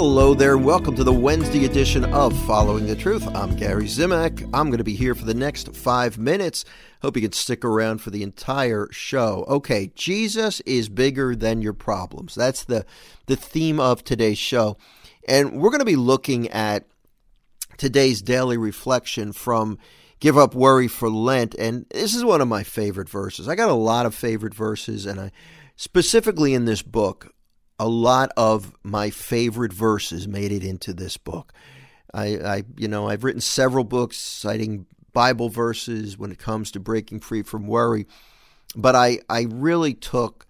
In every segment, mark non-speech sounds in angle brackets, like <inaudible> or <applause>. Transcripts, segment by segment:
Hello there, welcome to the Wednesday edition of Following the Truth. I'm Gary Zimak. I'm going to be here for the next five minutes. Hope you can stick around for the entire show. Okay, Jesus is bigger than your problems. That's the, the theme of today's show. And we're going to be looking at today's daily reflection from Give Up Worry for Lent. And this is one of my favorite verses. I got a lot of favorite verses, and I specifically in this book, a lot of my favorite verses made it into this book. I, I, you know, I've written several books citing Bible verses when it comes to breaking free from worry, but I, I really took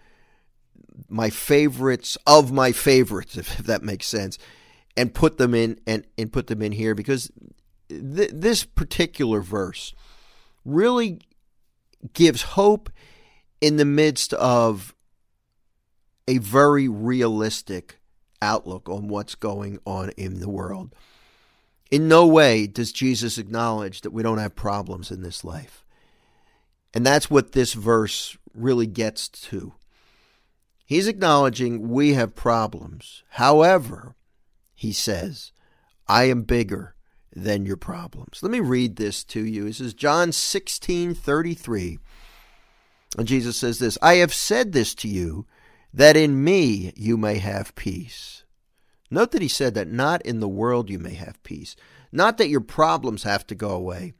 my favorites of my favorites, <laughs> if, if that makes sense, and put them in and, and put them in here because th- this particular verse really gives hope in the midst of a very realistic outlook on what's going on in the world. In no way does Jesus acknowledge that we don't have problems in this life. And that's what this verse really gets to. He's acknowledging we have problems. However, he says, I am bigger than your problems. Let me read this to you. This is John 16 33. And Jesus says this I have said this to you that in me you may have peace. Note that he said that not in the world you may have peace, not that your problems have to go away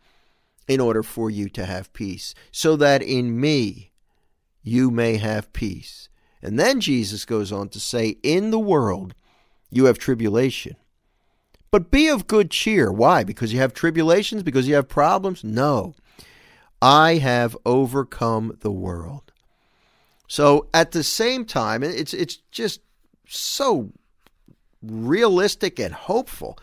in order for you to have peace, so that in me you may have peace. And then Jesus goes on to say, In the world you have tribulation. But be of good cheer. Why? Because you have tribulations? Because you have problems? No. I have overcome the world. So at the same time, it's it's just so realistic and hopeful.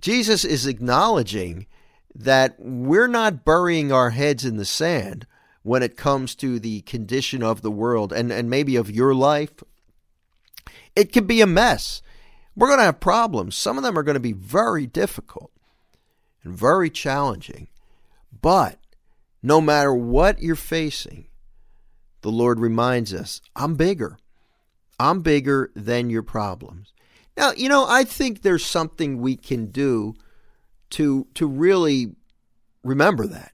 Jesus is acknowledging that we're not burying our heads in the sand when it comes to the condition of the world and, and maybe of your life. It can be a mess. We're going to have problems. Some of them are going to be very difficult and very challenging. But no matter what you're facing, the Lord reminds us, I'm bigger. I'm bigger than your problems. Now, you know, I think there's something we can do to to really remember that.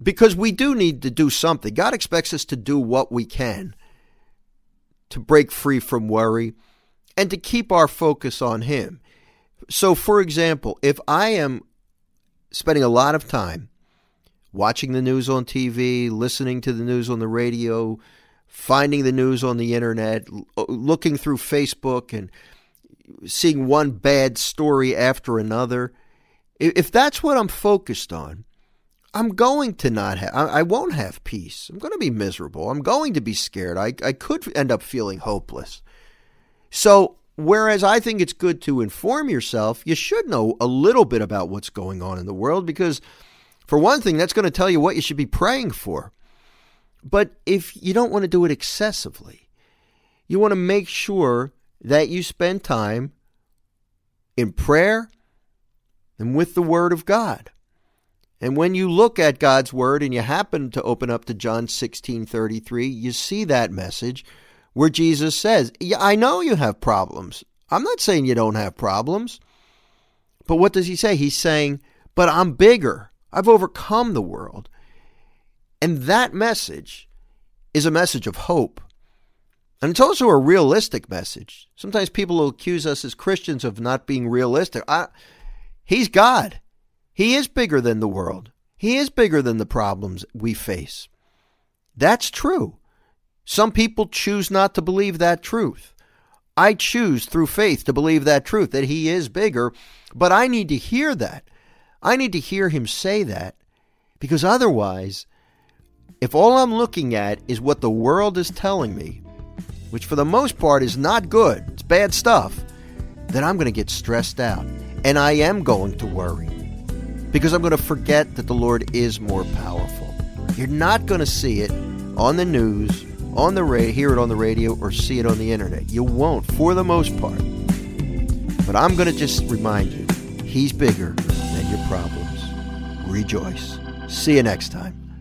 Because we do need to do something. God expects us to do what we can to break free from worry and to keep our focus on him. So for example, if I am spending a lot of time watching the news on TV, listening to the news on the radio, finding the news on the internet, uh, looking through Facebook and seeing one bad story after another. If that's what I'm focused on, I'm going to not have, I won't have peace. I'm going to be miserable. I'm going to be scared. I, I could end up feeling hopeless. So, whereas I think it's good to inform yourself, you should know a little bit about what's going on in the world because for one thing, that's going to tell you what you should be praying for. But if you don't want to do it excessively, you want to make sure that you spend time in prayer and with the Word of God. And when you look at God's Word and you happen to open up to John 16 33, you see that message where Jesus says, Yeah, I know you have problems. I'm not saying you don't have problems. But what does he say? He's saying, But I'm bigger. I've overcome the world. And that message is a message of hope. And it's also a realistic message. Sometimes people will accuse us as Christians of not being realistic. I, he's God. He is bigger than the world. He is bigger than the problems we face. That's true. Some people choose not to believe that truth. I choose through faith to believe that truth, that He is bigger, but I need to hear that. I need to hear him say that because otherwise, if all I'm looking at is what the world is telling me, which for the most part is not good, it's bad stuff, then I'm going to get stressed out. And I am going to worry because I'm going to forget that the Lord is more powerful. You're not going to see it on the news, on the radio, hear it on the radio, or see it on the internet. You won't, for the most part. But I'm going to just remind you, He's bigger your problems. Rejoice. See you next time.